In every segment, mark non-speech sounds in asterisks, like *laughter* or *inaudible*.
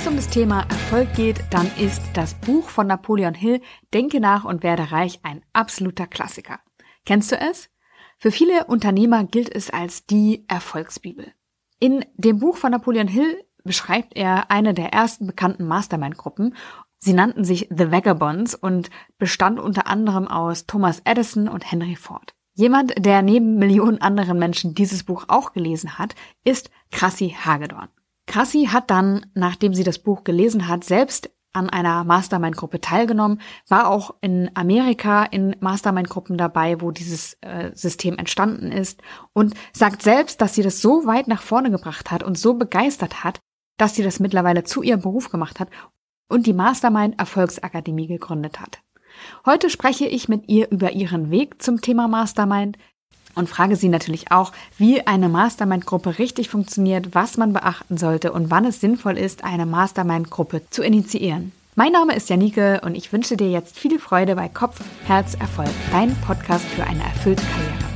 es um das Thema Erfolg geht, dann ist das Buch von Napoleon Hill Denke nach und werde reich ein absoluter Klassiker. Kennst du es? Für viele Unternehmer gilt es als die Erfolgsbibel. In dem Buch von Napoleon Hill beschreibt er eine der ersten bekannten Mastermind-Gruppen. Sie nannten sich The Vagabonds und bestand unter anderem aus Thomas Edison und Henry Ford. Jemand, der neben Millionen anderen Menschen dieses Buch auch gelesen hat, ist Krassi Hagedorn. Krassi hat dann, nachdem sie das Buch gelesen hat, selbst an einer Mastermind-Gruppe teilgenommen, war auch in Amerika in Mastermind-Gruppen dabei, wo dieses äh, System entstanden ist und sagt selbst, dass sie das so weit nach vorne gebracht hat und so begeistert hat, dass sie das mittlerweile zu ihrem Beruf gemacht hat und die Mastermind Erfolgsakademie gegründet hat. Heute spreche ich mit ihr über ihren Weg zum Thema Mastermind, und frage sie natürlich auch, wie eine Mastermind-Gruppe richtig funktioniert, was man beachten sollte und wann es sinnvoll ist, eine Mastermind-Gruppe zu initiieren. Mein Name ist Janike und ich wünsche dir jetzt viel Freude bei Kopf, Herz, Erfolg, dein Podcast für eine erfüllte Karriere.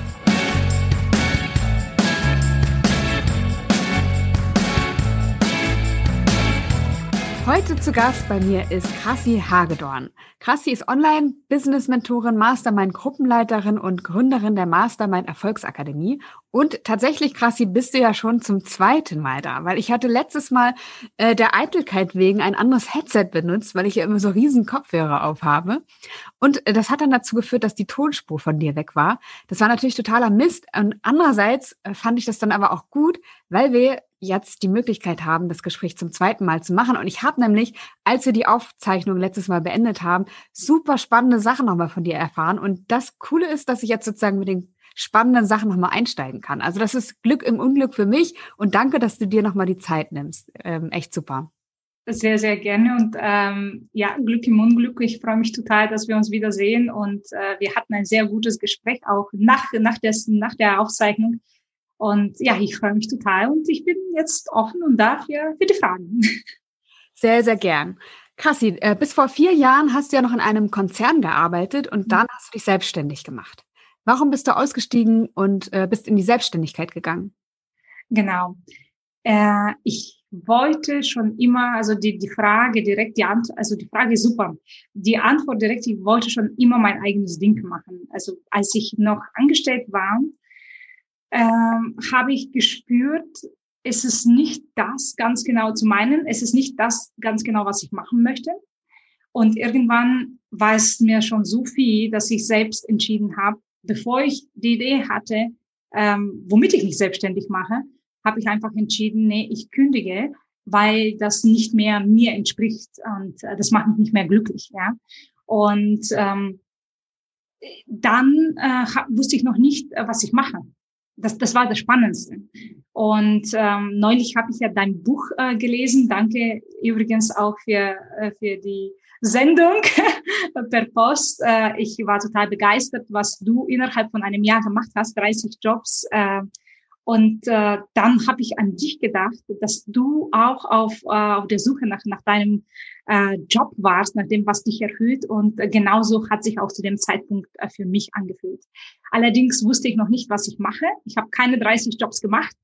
Heute zu Gast bei mir ist Krassi Hagedorn. Krassi ist Online-Business-Mentorin, Mastermind-Gruppenleiterin und Gründerin der Mastermind Erfolgsakademie. Und tatsächlich, Krassi, bist du ja schon zum zweiten Mal da, weil ich hatte letztes Mal äh, der Eitelkeit wegen ein anderes Headset benutzt, weil ich ja immer so riesen Kopfhörer aufhabe. Und äh, das hat dann dazu geführt, dass die Tonspur von dir weg war. Das war natürlich totaler Mist. Und andererseits äh, fand ich das dann aber auch gut, weil wir jetzt die Möglichkeit haben, das Gespräch zum zweiten Mal zu machen. Und ich habe nämlich, als wir die Aufzeichnung letztes Mal beendet haben, super spannende Sachen nochmal von dir erfahren. Und das Coole ist, dass ich jetzt sozusagen mit den spannenden Sachen nochmal einsteigen kann. Also das ist Glück im Unglück für mich. Und danke, dass du dir nochmal die Zeit nimmst. Ähm, echt super. Sehr, sehr gerne und ähm, ja, Glück im Unglück. Ich freue mich total, dass wir uns wiedersehen und äh, wir hatten ein sehr gutes Gespräch auch nach, nach, dessen, nach der Aufzeichnung. Und ja, ich freue mich total und ich bin jetzt offen und da für, für die Fragen. Sehr, sehr gern. Kassi, äh, bis vor vier Jahren hast du ja noch in einem Konzern gearbeitet und dann hast du dich selbstständig gemacht. Warum bist du ausgestiegen und äh, bist in die Selbstständigkeit gegangen? Genau. Äh, ich wollte schon immer, also die, die Frage direkt, die Antwort, also die Frage ist super. Die Antwort direkt, ich wollte schon immer mein eigenes Ding machen. Also als ich noch angestellt war, ähm, habe ich gespürt, es ist nicht das ganz genau zu meinen, es ist nicht das ganz genau, was ich machen möchte. Und irgendwann war es mir schon so viel, dass ich selbst entschieden habe, bevor ich die Idee hatte, ähm, womit ich mich selbstständig mache, habe ich einfach entschieden, nee, ich kündige, weil das nicht mehr mir entspricht und äh, das macht mich nicht mehr glücklich. Ja. Und ähm, dann äh, wusste ich noch nicht, äh, was ich mache das, das war das Spannendste. Und ähm, neulich habe ich ja dein Buch äh, gelesen. Danke übrigens auch für, äh, für die Sendung *laughs* per Post. Äh, ich war total begeistert, was du innerhalb von einem Jahr gemacht hast, 30 Jobs. Äh, und äh, dann habe ich an dich gedacht, dass du auch auf, äh, auf der Suche nach, nach deinem äh, Job warst, nach dem, was dich erhöht. Und äh, genauso hat sich auch zu dem Zeitpunkt äh, für mich angefühlt. Allerdings wusste ich noch nicht, was ich mache. Ich habe keine 30 Jobs gemacht.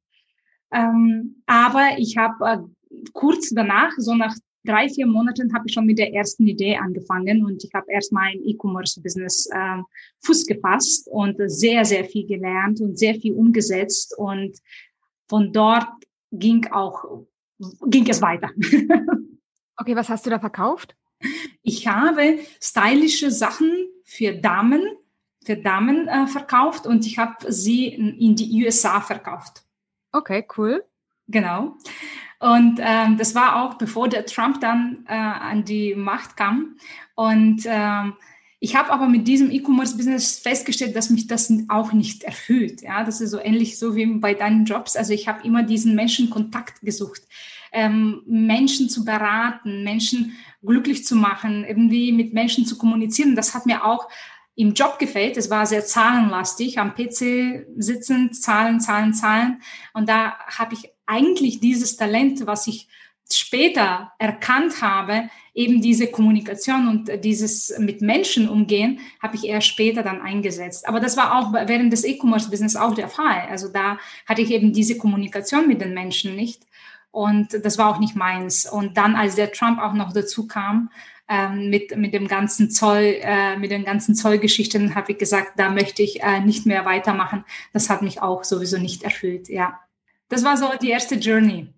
Ähm, aber ich habe äh, kurz danach, so nach drei, vier Monaten habe ich schon mit der ersten Idee angefangen und ich habe erst mein E-Commerce-Business äh, Fuß gefasst und sehr, sehr viel gelernt und sehr viel umgesetzt und von dort ging auch, ging es weiter. *laughs* okay, was hast du da verkauft? Ich habe stylische Sachen für Damen, für Damen äh, verkauft und ich habe sie in, die USA verkauft. Okay, cool. Genau. Und ähm, das war auch bevor der Trump dann äh, an die Macht kam. Und ähm, ich habe aber mit diesem E-Commerce-Business festgestellt, dass mich das auch nicht erfüllt. Ja, das ist so ähnlich so wie bei deinen Jobs. Also ich habe immer diesen Menschenkontakt gesucht, ähm, Menschen zu beraten, Menschen glücklich zu machen, irgendwie mit Menschen zu kommunizieren. Das hat mir auch im Job gefällt. Es war sehr zahlenlastig, am PC sitzend, Zahlen, Zahlen, Zahlen. Und da habe ich eigentlich dieses Talent, was ich später erkannt habe, eben diese Kommunikation und dieses mit Menschen umgehen, habe ich eher später dann eingesetzt. Aber das war auch während des E-Commerce-Business auch der Fall. Also da hatte ich eben diese Kommunikation mit den Menschen nicht. Und das war auch nicht meins. Und dann, als der Trump auch noch dazu kam, ähm, mit, mit dem ganzen Zoll, äh, mit den ganzen Zollgeschichten, habe ich gesagt, da möchte ich äh, nicht mehr weitermachen. Das hat mich auch sowieso nicht erfüllt, ja. Das war so die erste Journey.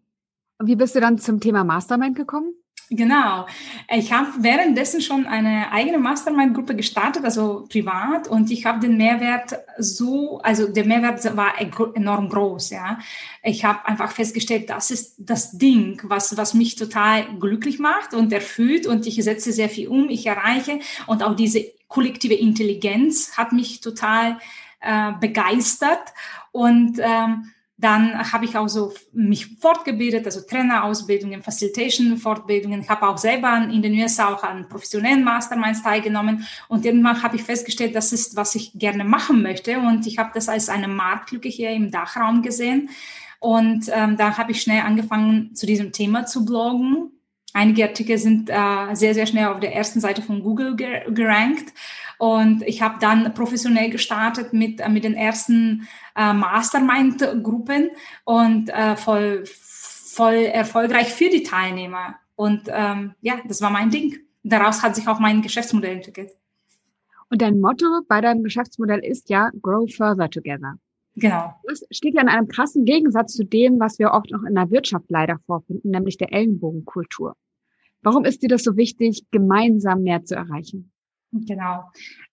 Wie bist du dann zum Thema Mastermind gekommen? Genau. Ich habe währenddessen schon eine eigene Mastermind-Gruppe gestartet, also privat, und ich habe den Mehrwert so, also der Mehrwert war enorm groß, ja. Ich habe einfach festgestellt, das ist das Ding, was, was mich total glücklich macht und erfüllt und ich setze sehr viel um, ich erreiche und auch diese kollektive Intelligenz hat mich total äh, begeistert und ähm, dann habe ich auch so mich fortgebildet, also Trainerausbildungen, Facilitation-Fortbildungen. Habe auch selber in den USA auch an professionellen Masterminds teilgenommen. Und irgendwann habe ich festgestellt, das ist, was ich gerne machen möchte. Und ich habe das als eine Marktlücke hier im Dachraum gesehen. Und ähm, da habe ich schnell angefangen, zu diesem Thema zu bloggen. Einige Artikel sind äh, sehr, sehr schnell auf der ersten Seite von Google gerankt. Und ich habe dann professionell gestartet mit, äh, mit den ersten äh, Mastermind-Gruppen und äh, voll, voll erfolgreich für die Teilnehmer. Und ähm, ja, das war mein Ding. Daraus hat sich auch mein Geschäftsmodell entwickelt. Und dein Motto bei deinem Geschäftsmodell ist ja Grow Further Together. Genau. Das steht ja in einem krassen Gegensatz zu dem, was wir oft noch in der Wirtschaft leider vorfinden, nämlich der Ellenbogenkultur. Warum ist dir das so wichtig, gemeinsam mehr zu erreichen? Genau.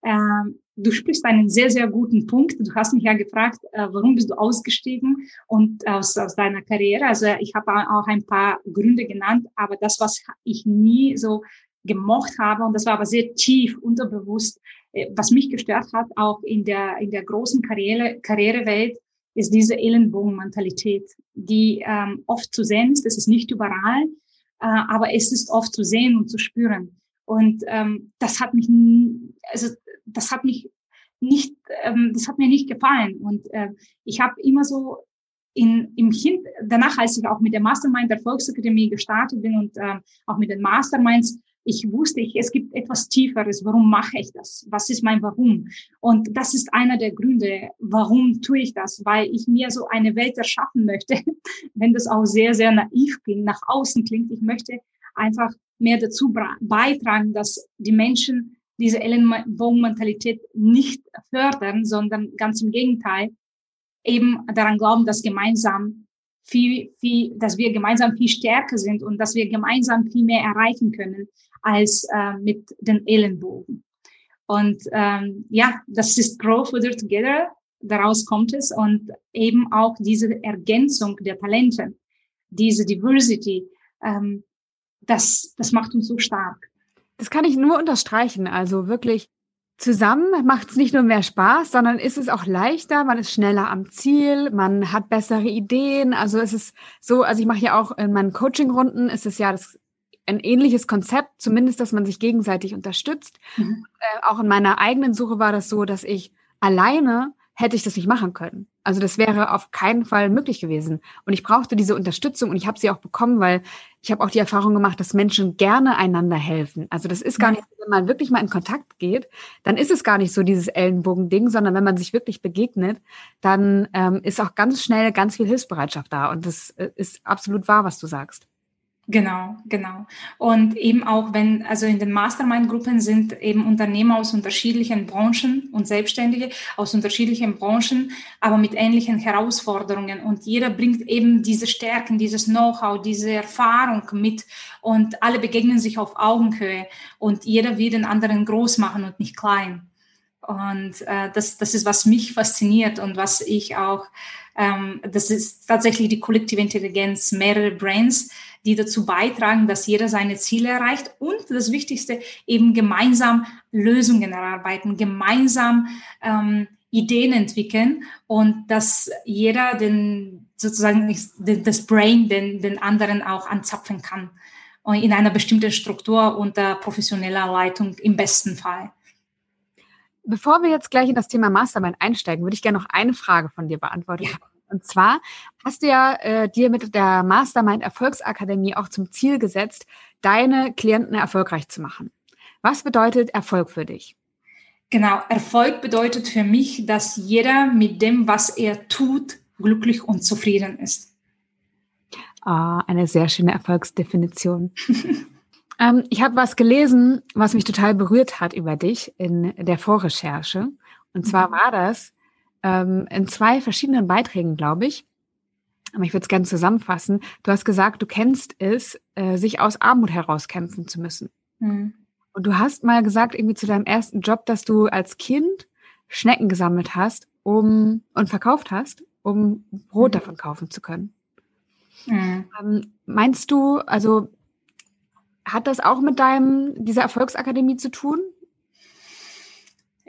Ähm, du sprichst einen sehr, sehr guten Punkt. Du hast mich ja gefragt, äh, warum bist du ausgestiegen und aus, aus deiner Karriere. Also ich habe auch ein paar Gründe genannt, aber das, was ich nie so gemocht habe, und das war aber sehr tief unterbewusst, äh, was mich gestört hat, auch in der, in der großen Karriere, Karrierewelt, ist diese Ellenbogenmentalität, die ähm, oft zu sehen ist. Es ist nicht überall, äh, aber es ist oft zu sehen und zu spüren. Und ähm, das hat mich, also das hat mich nicht, ähm, das hat mir nicht gefallen. Und äh, ich habe immer so in, im Hin danach, als ich auch mit der Mastermind der Volksakademie gestartet bin und äh, auch mit den Masterminds, ich wusste, ich, es gibt etwas Tieferes. Warum mache ich das? Was ist mein Warum? Und das ist einer der Gründe, warum tue ich das? Weil ich mir so eine Welt erschaffen möchte, *laughs* wenn das auch sehr, sehr naiv klingt, nach außen klingt. Ich möchte einfach mehr dazu beitragen, dass die Menschen diese Ellenbogenmentalität nicht fördern, sondern ganz im Gegenteil eben daran glauben, dass gemeinsam viel, viel, dass wir gemeinsam viel stärker sind und dass wir gemeinsam viel mehr erreichen können als äh, mit den Ellenbogen. Und ähm, ja, das ist Grow Further Together, daraus kommt es und eben auch diese Ergänzung der Talente, diese Diversity, ähm, das, das macht uns so stark. Das kann ich nur unterstreichen. Also wirklich zusammen macht es nicht nur mehr Spaß, sondern ist es auch leichter, man ist schneller am Ziel, man hat bessere Ideen. Also es ist so, also ich mache ja auch in meinen Coaching-Runden, ist es ja das, ein ähnliches Konzept, zumindest, dass man sich gegenseitig unterstützt. Mhm. Äh, auch in meiner eigenen Suche war das so, dass ich alleine hätte ich das nicht machen können. Also das wäre auf keinen Fall möglich gewesen. Und ich brauchte diese Unterstützung und ich habe sie auch bekommen, weil ich habe auch die Erfahrung gemacht, dass Menschen gerne einander helfen. Also das ist gar nicht, wenn man wirklich mal in Kontakt geht, dann ist es gar nicht so dieses Ellenbogen-Ding, sondern wenn man sich wirklich begegnet, dann ähm, ist auch ganz schnell ganz viel Hilfsbereitschaft da. Und das äh, ist absolut wahr, was du sagst. Genau, genau. Und eben auch wenn, also in den Mastermind-Gruppen sind eben Unternehmer aus unterschiedlichen Branchen und Selbstständige aus unterschiedlichen Branchen, aber mit ähnlichen Herausforderungen. Und jeder bringt eben diese Stärken, dieses Know-how, diese Erfahrung mit und alle begegnen sich auf Augenhöhe und jeder will den anderen groß machen und nicht klein. Und äh, das, das ist, was mich fasziniert und was ich auch, ähm, das ist tatsächlich die kollektive Intelligenz, mehrere Brains, die dazu beitragen, dass jeder seine Ziele erreicht und das Wichtigste eben gemeinsam Lösungen erarbeiten, gemeinsam ähm, Ideen entwickeln und dass jeder den sozusagen das Brain den, den anderen auch anzapfen kann in einer bestimmten Struktur unter professioneller Leitung im besten Fall. Bevor wir jetzt gleich in das Thema Mastermind einsteigen, würde ich gerne noch eine Frage von dir beantworten. Ja. Und zwar hast du ja äh, dir mit der Mastermind Erfolgsakademie auch zum Ziel gesetzt, deine Klienten erfolgreich zu machen. Was bedeutet Erfolg für dich? Genau, Erfolg bedeutet für mich, dass jeder mit dem, was er tut, glücklich und zufrieden ist. Ah, eine sehr schöne Erfolgsdefinition. *laughs* ähm, ich habe was gelesen, was mich total berührt hat über dich in der Vorrecherche. Und zwar mhm. war das ähm, in zwei verschiedenen Beiträgen, glaube ich. Aber ich würde es gerne zusammenfassen. Du hast gesagt, du kennst es, äh, sich aus Armut herauskämpfen zu müssen. Mhm. Und du hast mal gesagt, irgendwie zu deinem ersten Job, dass du als Kind Schnecken gesammelt hast, um und verkauft hast, um Brot mhm. davon kaufen zu können. Mhm. Ähm, meinst du, also hat das auch mit deinem dieser Erfolgsakademie zu tun?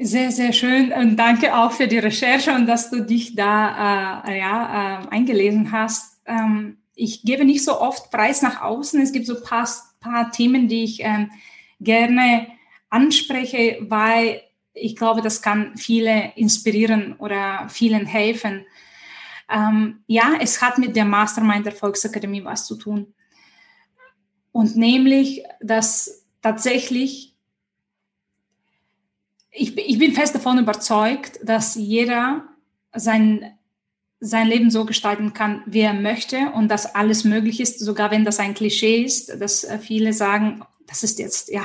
Sehr, sehr schön und danke auch für die Recherche und dass du dich da äh, ja, äh, eingelesen hast. Ähm, ich gebe nicht so oft Preis nach außen. Es gibt so ein paar, paar Themen, die ich ähm, gerne anspreche, weil ich glaube, das kann viele inspirieren oder vielen helfen. Ähm, ja, es hat mit der Mastermind der Volksakademie was zu tun. Und nämlich, dass tatsächlich, ich, ich bin fest davon überzeugt, dass jeder sein, sein Leben so gestalten kann, wie er möchte und dass alles möglich ist, sogar wenn das ein Klischee ist, dass äh, viele sagen, das ist jetzt, ja,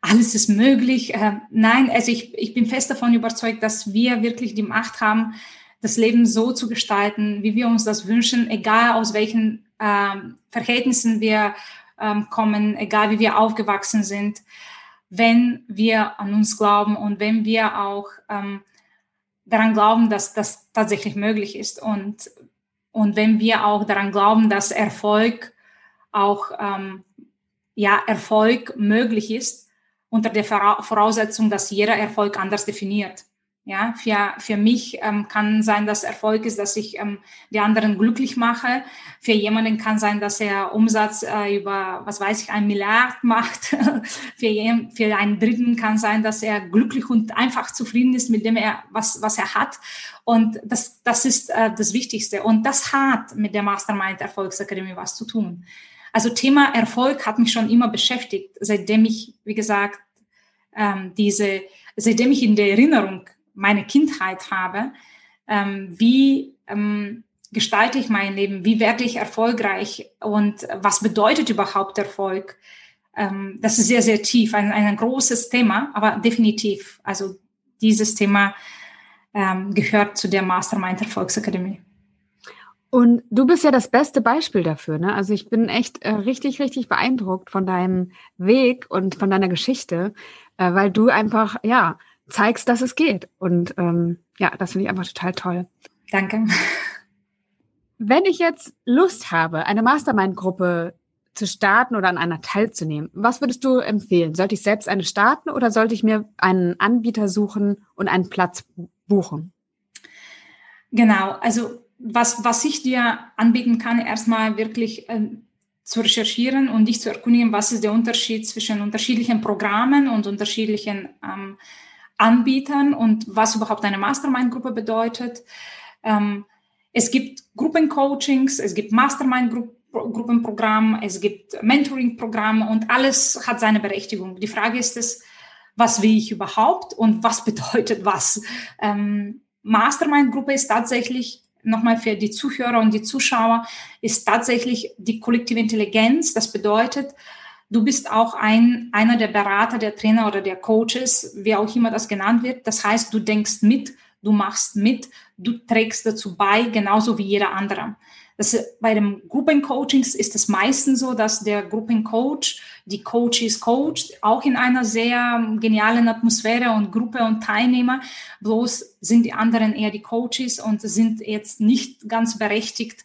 alles ist möglich. Äh, nein, also ich, ich bin fest davon überzeugt, dass wir wirklich die Macht haben, das Leben so zu gestalten, wie wir uns das wünschen, egal aus welchen ähm, Verhältnissen wir ähm, kommen, egal wie wir aufgewachsen sind, wenn wir an uns glauben und wenn wir auch ähm, daran glauben, dass das tatsächlich möglich ist und, und wenn wir auch daran glauben, dass Erfolg auch ähm, ja, Erfolg möglich ist, unter der Voraussetzung, dass jeder Erfolg anders definiert. Ja, für, für mich ähm, kann sein, dass Erfolg ist, dass ich ähm, die anderen glücklich mache. Für jemanden kann sein, dass er Umsatz äh, über, was weiß ich, ein Milliard *laughs* macht. für, je, für einen Dritten kann sein, dass er glücklich und einfach zufrieden ist mit dem, er, was, was er hat. Und das, das ist äh, das Wichtigste. Und das hat mit der Mastermind Erfolgsakademie was zu tun. Also Thema Erfolg hat mich schon immer beschäftigt, seitdem ich, wie gesagt, ähm, diese, seitdem ich in der Erinnerung meine Kindheit habe, ähm, wie ähm, gestalte ich mein Leben, wie werde ich erfolgreich und was bedeutet überhaupt Erfolg? Ähm, das ist sehr, sehr tief, ein, ein großes Thema, aber definitiv, also dieses Thema ähm, gehört zu der Mastermind Erfolgsakademie. Und du bist ja das beste Beispiel dafür, ne? Also ich bin echt äh, richtig, richtig beeindruckt von deinem Weg und von deiner Geschichte, äh, weil du einfach, ja, zeigst, dass es geht. Und ähm, ja, das finde ich einfach total toll. Danke. Wenn ich jetzt Lust habe, eine Mastermind-Gruppe zu starten oder an einer teilzunehmen, was würdest du empfehlen? Sollte ich selbst eine starten oder sollte ich mir einen Anbieter suchen und einen Platz buchen? Genau, also was, was ich dir anbieten kann, erstmal wirklich äh, zu recherchieren und dich zu erkundigen, was ist der Unterschied zwischen unterschiedlichen Programmen und unterschiedlichen ähm, Anbietern und was überhaupt eine Mastermind-Gruppe bedeutet. Ähm, es gibt Gruppencoachings, es gibt Mastermind-Gruppenprogramme, es gibt Mentoring-Programme und alles hat seine Berechtigung. Die Frage ist es, was will ich überhaupt und was *laughs* bedeutet was? Ähm, Mastermind-Gruppe ist tatsächlich nochmal für die Zuhörer und die Zuschauer, ist tatsächlich die kollektive Intelligenz. Das bedeutet, Du bist auch ein, einer der Berater, der Trainer oder der Coaches, wie auch immer das genannt wird. Das heißt, du denkst mit, du machst mit, du trägst dazu bei, genauso wie jeder andere. Das, bei dem Gruppencoachings ist es meistens so, dass der Gruppencoach die Coaches coacht, auch in einer sehr genialen Atmosphäre und Gruppe und Teilnehmer. Bloß sind die anderen eher die Coaches und sind jetzt nicht ganz berechtigt,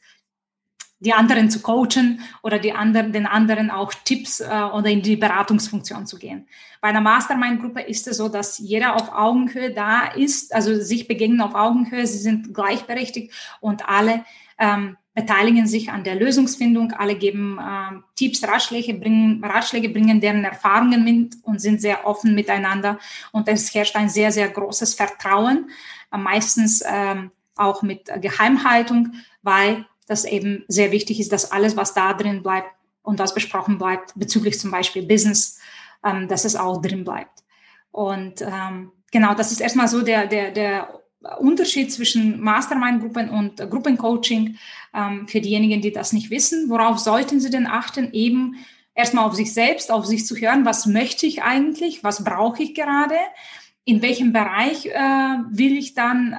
die anderen zu coachen oder die anderen, den anderen auch Tipps äh, oder in die Beratungsfunktion zu gehen. Bei einer Mastermind-Gruppe ist es so, dass jeder auf Augenhöhe da ist, also sich begegnen auf Augenhöhe, sie sind gleichberechtigt und alle ähm, beteiligen sich an der Lösungsfindung, alle geben äh, Tipps, Ratschläge, bringen, Ratschläge, bringen deren Erfahrungen mit und sind sehr offen miteinander und es herrscht ein sehr, sehr großes Vertrauen, äh, meistens ähm, auch mit Geheimhaltung, weil dass eben sehr wichtig ist, dass alles, was da drin bleibt und was besprochen bleibt, bezüglich zum Beispiel Business, ähm, dass es auch drin bleibt. Und ähm, genau, das ist erstmal so der, der, der Unterschied zwischen Mastermind-Gruppen und Gruppencoaching ähm, für diejenigen, die das nicht wissen. Worauf sollten sie denn achten? Eben erstmal auf sich selbst, auf sich zu hören, was möchte ich eigentlich, was brauche ich gerade, in welchem Bereich äh, will ich dann,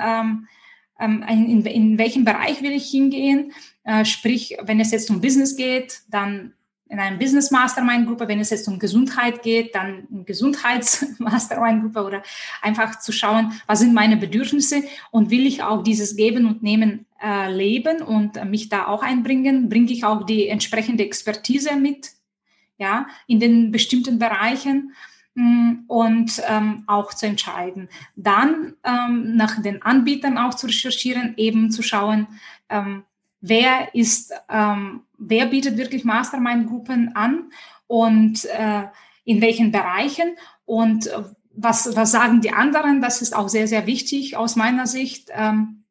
ähm, in, in welchem Bereich will ich hingehen. Äh, sprich, wenn es jetzt um Business geht, dann in einer Business Mastermind Gruppe, wenn es jetzt um Gesundheit geht, dann in Gesundheits *laughs* Mastermind Gruppe oder einfach zu schauen, was sind meine Bedürfnisse und will ich auch dieses Geben und Nehmen äh, leben und mich da auch einbringen, bringe ich auch die entsprechende Expertise mit, ja, in den bestimmten Bereichen und ähm, auch zu entscheiden. Dann ähm, nach den Anbietern auch zu recherchieren, eben zu schauen, ähm, wer ist, ähm, wer bietet wirklich Mastermind-Gruppen an und äh, in welchen Bereichen und äh, was, was sagen die anderen, das ist auch sehr, sehr wichtig aus meiner Sicht. Ähm,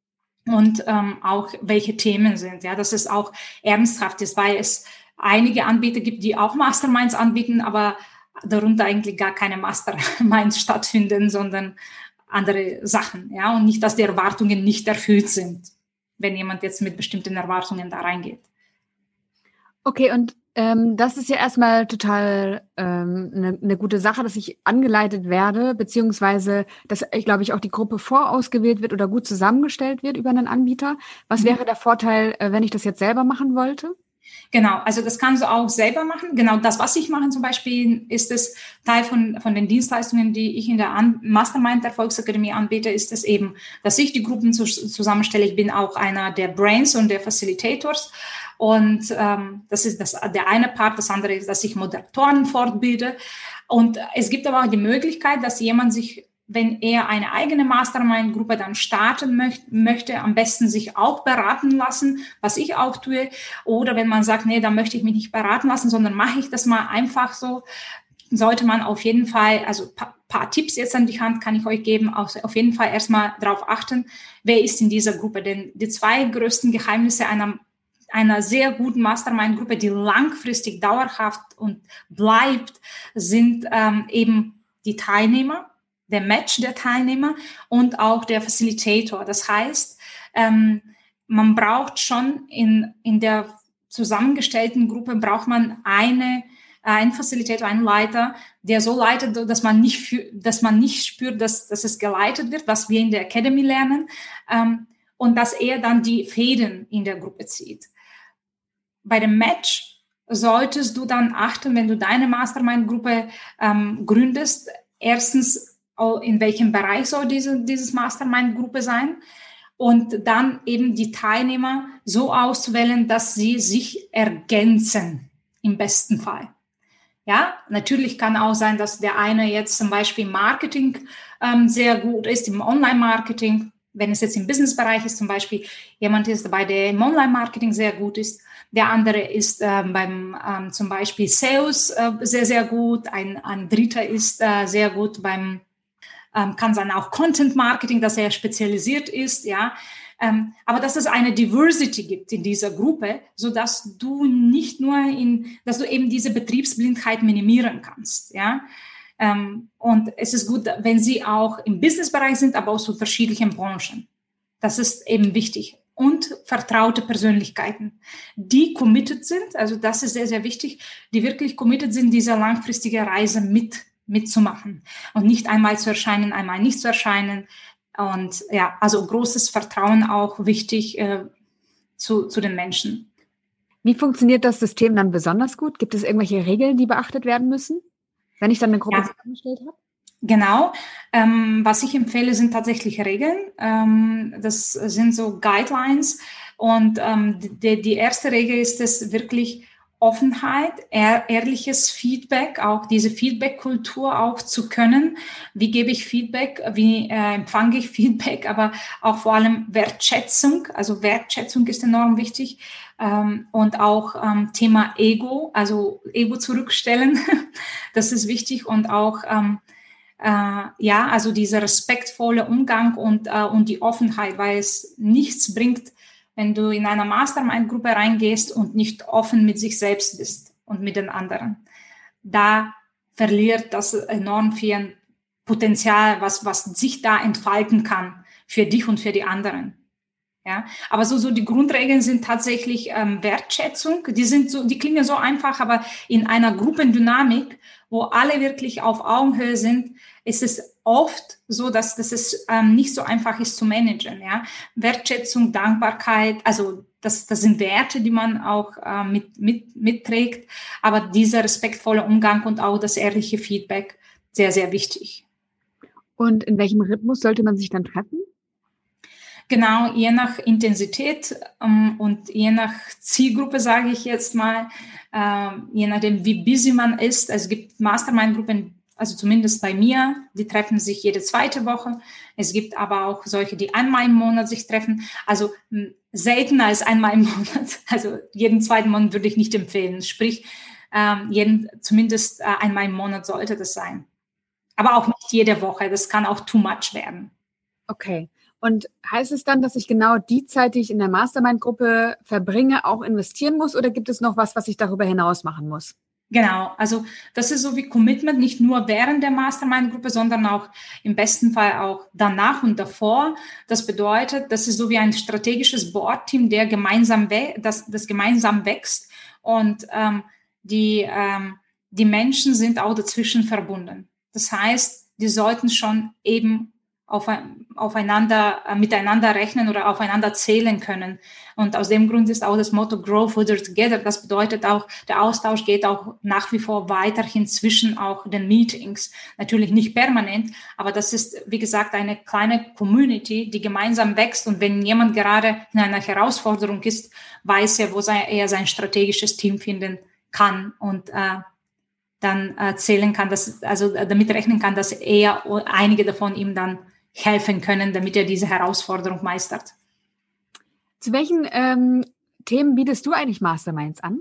und ähm, auch welche Themen sind. Ja, dass es auch ernsthaft ist, weil es einige Anbieter gibt, die auch Masterminds anbieten, aber darunter eigentlich gar keine Masterminds *laughs* stattfinden, sondern andere Sachen. Ja, und nicht, dass die Erwartungen nicht erfüllt sind wenn jemand jetzt mit bestimmten Erwartungen da reingeht. Okay, und ähm, das ist ja erstmal total eine ähm, ne, ne gute Sache, dass ich angeleitet werde, beziehungsweise dass ich glaube ich auch die Gruppe vorausgewählt wird oder gut zusammengestellt wird über einen Anbieter. Was mhm. wäre der Vorteil, äh, wenn ich das jetzt selber machen wollte? Genau, also das kannst du auch selber machen. Genau das, was ich mache zum Beispiel, ist es Teil von, von den Dienstleistungen, die ich in der An Mastermind der Volksakademie anbiete, ist es eben, dass ich die Gruppen zu, zusammenstelle. Ich bin auch einer der Brains und der Facilitators. Und ähm, das ist das, der eine Part. Das andere ist, dass ich Moderatoren fortbilde. Und es gibt aber auch die Möglichkeit, dass jemand sich wenn er eine eigene Mastermind-Gruppe dann starten möcht, möchte, am besten sich auch beraten lassen, was ich auch tue. Oder wenn man sagt, nee, da möchte ich mich nicht beraten lassen, sondern mache ich das mal einfach so, sollte man auf jeden Fall, also paar, paar Tipps jetzt an die Hand kann ich euch geben, auf, auf jeden Fall erstmal darauf achten, wer ist in dieser Gruppe. Denn die zwei größten Geheimnisse einer einer sehr guten Mastermind-Gruppe, die langfristig dauerhaft und bleibt, sind ähm, eben die Teilnehmer, der Match der Teilnehmer und auch der Facilitator. Das heißt, ähm, man braucht schon in, in der zusammengestellten Gruppe braucht man eine ein Facilitator, einen Leiter, der so leitet, dass man nicht, für, dass man nicht spürt, dass, dass es geleitet wird, was wir in der Academy lernen, ähm, und dass er dann die Fäden in der Gruppe zieht. Bei dem Match solltest du dann achten, wenn du deine Mastermind-Gruppe ähm, gründest, erstens in welchem Bereich soll diese dieses Mastermind-Gruppe sein und dann eben die Teilnehmer so auszuwählen, dass sie sich ergänzen im besten Fall. Ja, natürlich kann auch sein, dass der eine jetzt zum Beispiel Marketing ähm, sehr gut ist, im Online-Marketing. Wenn es jetzt im Business-Bereich ist, zum Beispiel jemand ist dabei, der im Online-Marketing sehr gut ist. Der andere ist ähm, beim ähm, zum Beispiel Sales äh, sehr, sehr gut. Ein, ein Dritter ist äh, sehr gut beim ähm, kann sein auch Content Marketing, dass er spezialisiert ist, ja. Ähm, aber dass es eine Diversity gibt in dieser Gruppe, so dass du nicht nur in, dass du eben diese Betriebsblindheit minimieren kannst, ja. Ähm, und es ist gut, wenn sie auch im Businessbereich sind, aber aus unterschiedlichen Branchen. Das ist eben wichtig. Und vertraute Persönlichkeiten, die committed sind, also das ist sehr, sehr wichtig, die wirklich committed sind, diese langfristige Reise mit mitzumachen und nicht einmal zu erscheinen, einmal nicht zu erscheinen. Und ja, also großes Vertrauen auch wichtig äh, zu, zu den Menschen. Wie funktioniert das System dann besonders gut? Gibt es irgendwelche Regeln, die beachtet werden müssen, wenn ich dann eine Gruppe ja. zusammengestellt habe? Genau. Ähm, was ich empfehle, sind tatsächlich Regeln. Ähm, das sind so Guidelines. Und ähm, die, die erste Regel ist es wirklich, Offenheit, ehr, ehrliches Feedback, auch diese Feedback-Kultur auch zu können. Wie gebe ich Feedback? Wie äh, empfange ich *laughs* Feedback? Aber auch vor allem Wertschätzung. Also Wertschätzung ist enorm wichtig. Ähm, und auch ähm, Thema Ego, also Ego zurückstellen. *laughs* das ist wichtig und auch ähm, äh, ja, also dieser respektvolle Umgang und, äh, und die Offenheit, weil es nichts bringt, wenn du in einer Mastermind-Gruppe reingehst und nicht offen mit sich selbst bist und mit den anderen. Da verliert das enorm viel Potenzial, was, was sich da entfalten kann für dich und für die anderen. Ja, aber so, so die Grundregeln sind tatsächlich ähm, Wertschätzung. Die sind so, die klingen so einfach, aber in einer Gruppendynamik, wo alle wirklich auf Augenhöhe sind, ist es oft so, dass, dass es ähm, nicht so einfach ist zu managen. Ja, Wertschätzung, Dankbarkeit, also das, das sind Werte, die man auch äh, mit, mit, mitträgt. Aber dieser respektvolle Umgang und auch das ehrliche Feedback sehr, sehr wichtig. Und in welchem Rhythmus sollte man sich dann treffen? Genau, je nach Intensität ähm, und je nach Zielgruppe, sage ich jetzt mal, äh, je nachdem, wie busy man ist. Also es gibt Mastermind-Gruppen, also zumindest bei mir, die treffen sich jede zweite Woche. Es gibt aber auch solche, die einmal im Monat sich treffen. Also seltener als einmal im *laughs* Monat. Also jeden zweiten Monat würde ich nicht empfehlen. Sprich, ähm, jeden, zumindest äh, einmal im Monat sollte das sein. Aber auch nicht jede Woche. Das kann auch too much werden. Okay. Und heißt es dann, dass ich genau die Zeit, die ich in der Mastermind-Gruppe verbringe, auch investieren muss? Oder gibt es noch was, was ich darüber hinaus machen muss? Genau, also das ist so wie Commitment, nicht nur während der Mastermind-Gruppe, sondern auch im besten Fall auch danach und davor. Das bedeutet, das ist so wie ein strategisches Board-Team, der gemeinsam das, das gemeinsam wächst und ähm, die, ähm, die Menschen sind auch dazwischen verbunden. Das heißt, die sollten schon eben auf, aufeinander, äh, miteinander rechnen oder aufeinander zählen können. Und aus dem Grund ist auch das Motto Grow Further Together. Das bedeutet auch, der Austausch geht auch nach wie vor weiterhin zwischen auch den Meetings. Natürlich nicht permanent, aber das ist, wie gesagt, eine kleine Community, die gemeinsam wächst. Und wenn jemand gerade in einer Herausforderung ist, weiß er, wo er sein strategisches Team finden kann und äh, dann äh, zählen kann, dass, also damit rechnen kann, dass er einige davon ihm dann helfen können, damit er diese Herausforderung meistert. Zu welchen ähm, Themen bietest du eigentlich Masterminds an?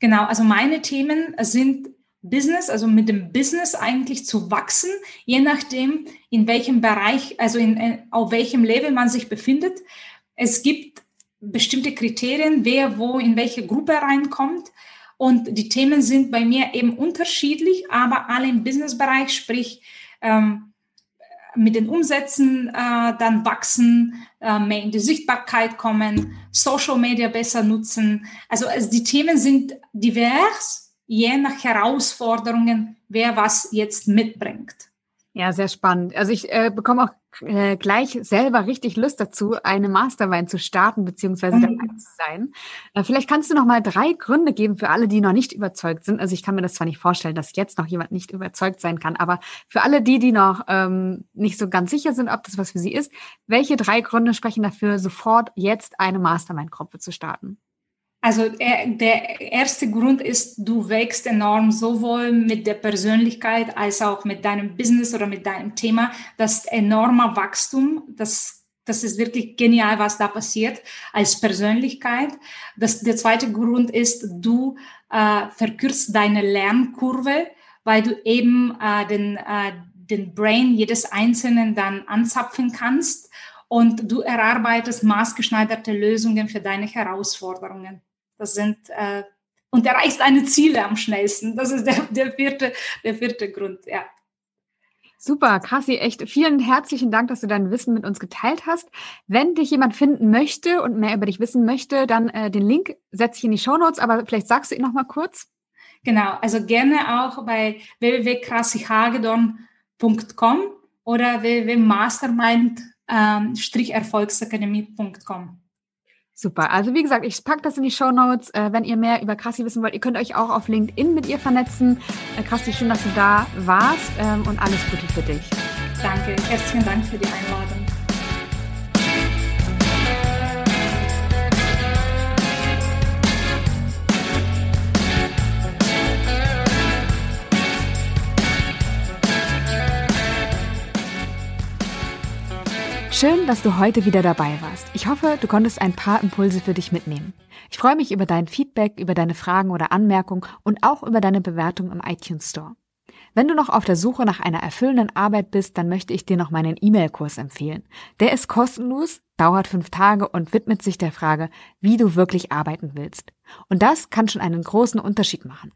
Genau, also meine Themen sind Business, also mit dem Business eigentlich zu wachsen, je nachdem, in welchem Bereich, also in, in, auf welchem Level man sich befindet. Es gibt bestimmte Kriterien, wer wo in welche Gruppe reinkommt. Und die Themen sind bei mir eben unterschiedlich, aber alle im Businessbereich, sprich ähm, mit den Umsätzen äh, dann wachsen, äh, mehr in die Sichtbarkeit kommen, Social Media besser nutzen. Also, also die Themen sind divers, je nach Herausforderungen, wer was jetzt mitbringt. Ja, sehr spannend. Also ich äh, bekomme auch äh, gleich selber richtig Lust dazu, eine Mastermind zu starten beziehungsweise mhm. dabei zu sein. Äh, vielleicht kannst du noch mal drei Gründe geben für alle, die noch nicht überzeugt sind. Also ich kann mir das zwar nicht vorstellen, dass jetzt noch jemand nicht überzeugt sein kann, aber für alle die, die noch ähm, nicht so ganz sicher sind, ob das was für sie ist, welche drei Gründe sprechen dafür, sofort jetzt eine Mastermind-Gruppe zu starten? Also der erste Grund ist, du wächst enorm sowohl mit der Persönlichkeit als auch mit deinem Business oder mit deinem Thema. Das enorme Wachstum, das, das ist wirklich genial, was da passiert als Persönlichkeit. Das, der zweite Grund ist, du äh, verkürzt deine Lernkurve, weil du eben äh, den, äh, den Brain jedes Einzelnen dann anzapfen kannst und du erarbeitest maßgeschneiderte Lösungen für deine Herausforderungen. Das sind äh, und erreichst deine Ziele am schnellsten. Das ist der, der, vierte, der vierte Grund, ja. Super, Kassi, echt vielen herzlichen Dank, dass du dein Wissen mit uns geteilt hast. Wenn dich jemand finden möchte und mehr über dich wissen möchte, dann äh, den Link setze ich in die Show Notes, aber vielleicht sagst du ihn noch mal kurz. Genau, also gerne auch bei www.krassihagedorn.com oder www.mastermind-erfolgsakademie.com. Super. Also wie gesagt, ich packe das in die Show Notes. Äh, wenn ihr mehr über Krassi wissen wollt, ihr könnt euch auch auf LinkedIn mit ihr vernetzen. Äh, Krassi, schön, dass du da warst ähm, und alles Gute für dich. Danke. Herzlichen Dank für die Einladung. Schön, dass du heute wieder dabei warst. Ich hoffe, du konntest ein paar Impulse für dich mitnehmen. Ich freue mich über dein Feedback, über deine Fragen oder Anmerkungen und auch über deine Bewertung im iTunes Store. Wenn du noch auf der Suche nach einer erfüllenden Arbeit bist, dann möchte ich dir noch meinen E-Mail-Kurs empfehlen. Der ist kostenlos, dauert fünf Tage und widmet sich der Frage, wie du wirklich arbeiten willst. Und das kann schon einen großen Unterschied machen.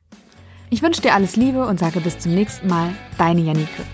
Ich wünsche dir alles Liebe und sage bis zum nächsten Mal, deine Janike.